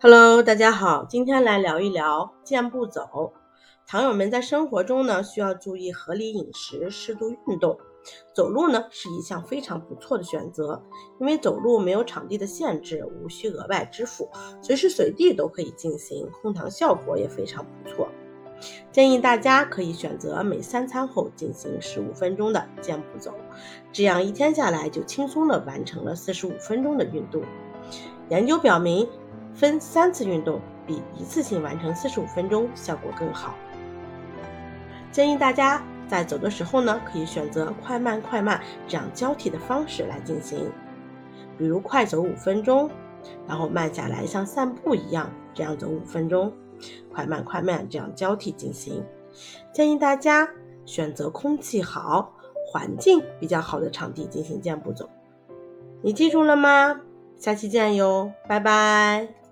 Hello，大家好，今天来聊一聊健步走。糖友们在生活中呢，需要注意合理饮食、适度运动。走路呢是一项非常不错的选择，因为走路没有场地的限制，无需额外支付，随时随地都可以进行，控糖效果也非常不错。建议大家可以选择每三餐后进行十五分钟的健步走，这样一天下来就轻松的完成了四十五分钟的运动。研究表明，分三次运动比一次性完成四十五分钟效果更好。建议大家在走的时候呢，可以选择快慢快慢这样交替的方式来进行，比如快走五分钟，然后慢下来像散步一样这样走五分钟。快慢快慢这样交替进行，建议大家选择空气好、环境比较好的场地进行健步走。你记住了吗？下期见哟，拜拜。